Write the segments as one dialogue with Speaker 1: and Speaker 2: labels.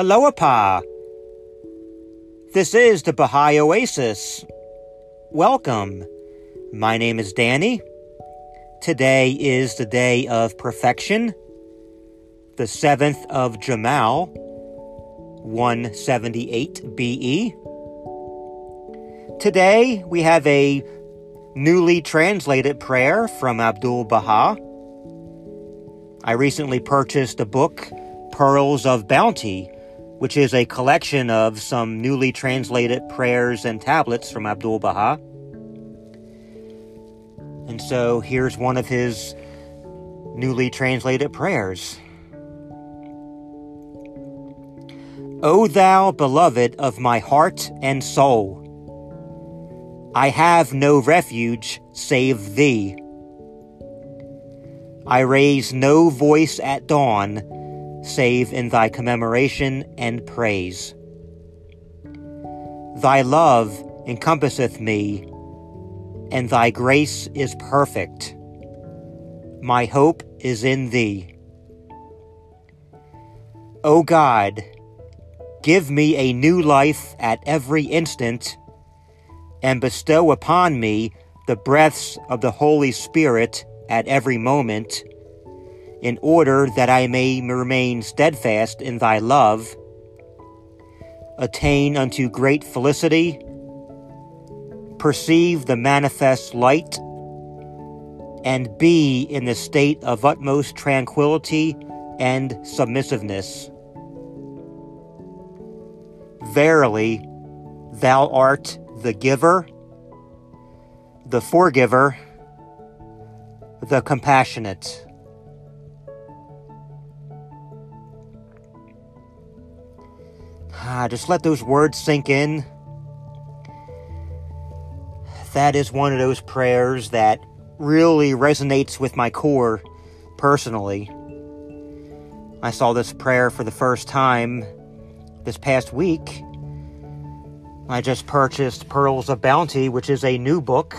Speaker 1: Aloha. This is the Baha'i Oasis. Welcome. My name is Danny. Today is the day of perfection, the 7th of Jamal, 178 BE. Today we have a newly translated prayer from Abdul Baha. I recently purchased a book, Pearls of Bounty, which is a collection of some newly translated prayers and tablets from Abdul Baha. And so here's one of his newly translated prayers. O thou beloved of my heart and soul, I have no refuge save thee. I raise no voice at dawn save in thy commemoration and praise. Thy love encompasseth me, and thy grace is perfect. My hope is in thee. O God, give me a new life at every instant, and bestow upon me the breaths of the Holy Spirit at every moment in order that I may remain steadfast in thy love, attain unto great felicity, perceive the manifest light, and be in the state of utmost tranquility and submissiveness. Verily, thou art the giver, the forgiver, the compassionate. Ah, just let those words sink in. That is one of those prayers that really resonates with my core personally. I saw this prayer for the first time this past week. I just purchased Pearls of Bounty, which is a new book.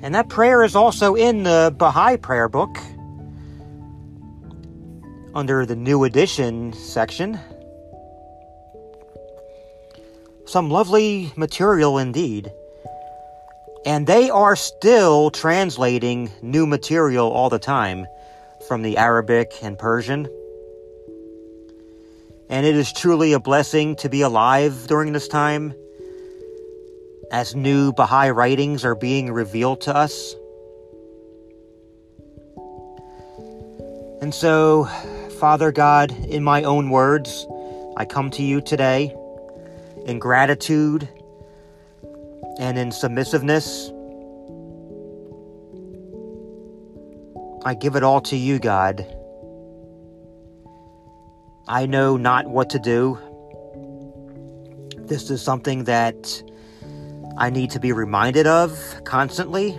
Speaker 1: And that prayer is also in the Baha'i prayer book under the new edition section. Some lovely material indeed. And they are still translating new material all the time from the Arabic and Persian. And it is truly a blessing to be alive during this time as new Baha'i writings are being revealed to us. And so, Father God, in my own words, I come to you today in gratitude and in submissiveness. I give it all to you, God. I know not what to do. This is something that I need to be reminded of constantly.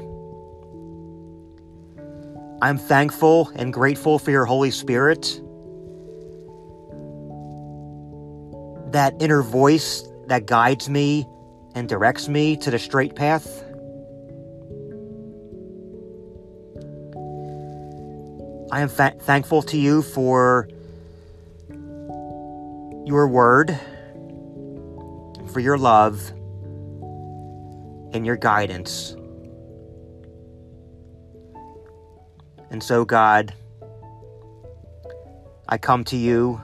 Speaker 1: I'm thankful and grateful for your Holy Spirit. That inner voice that guides me and directs me to the straight path. I am fa- thankful to you for your word, for your love, and your guidance. And so, God, I come to you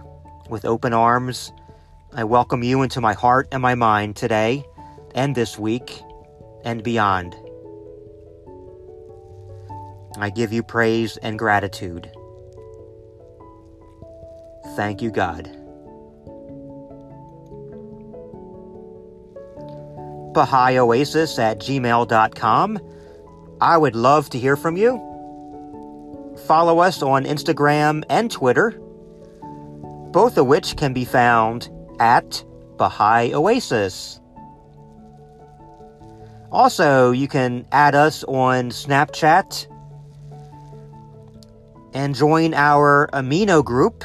Speaker 1: with open arms I welcome you into my heart and my mind today and this week and beyond. I give you praise and gratitude. Thank you, God. Baha'i Oasis at gmail.com. I would love to hear from you. Follow us on Instagram and Twitter, both of which can be found at Baha'i Oasis. Also, you can add us on Snapchat and join our Amino group.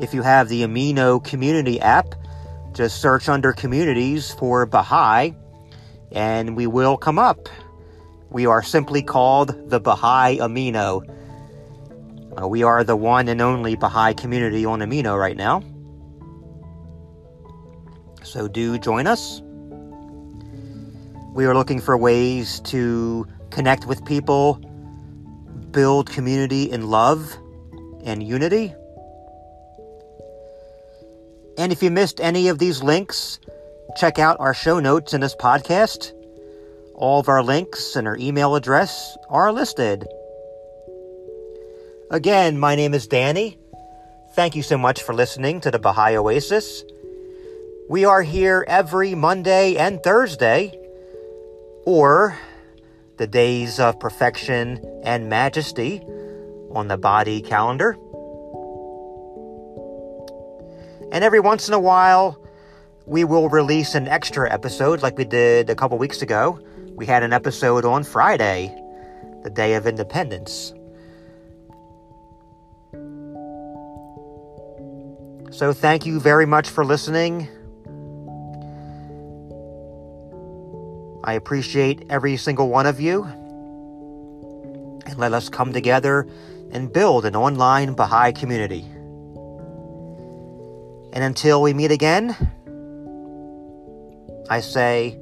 Speaker 1: If you have the Amino community app, just search under communities for Baha'i and we will come up. We are simply called the Baha'i Amino. Uh, we are the one and only Baha'i community on Amino right now. So do join us. We are looking for ways to connect with people, build community in love and unity. And if you missed any of these links, check out our show notes in this podcast. All of our links and our email address are listed. Again, my name is Danny. Thank you so much for listening to the Baha'i Oasis. We are here every Monday and Thursday, or the days of perfection and majesty on the Badi calendar. And every once in a while, we will release an extra episode like we did a couple weeks ago. We had an episode on Friday, the Day of Independence. So, thank you very much for listening. I appreciate every single one of you. And let us come together and build an online Baha'i community. And until we meet again, I say,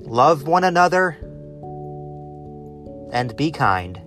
Speaker 1: love one another and be kind.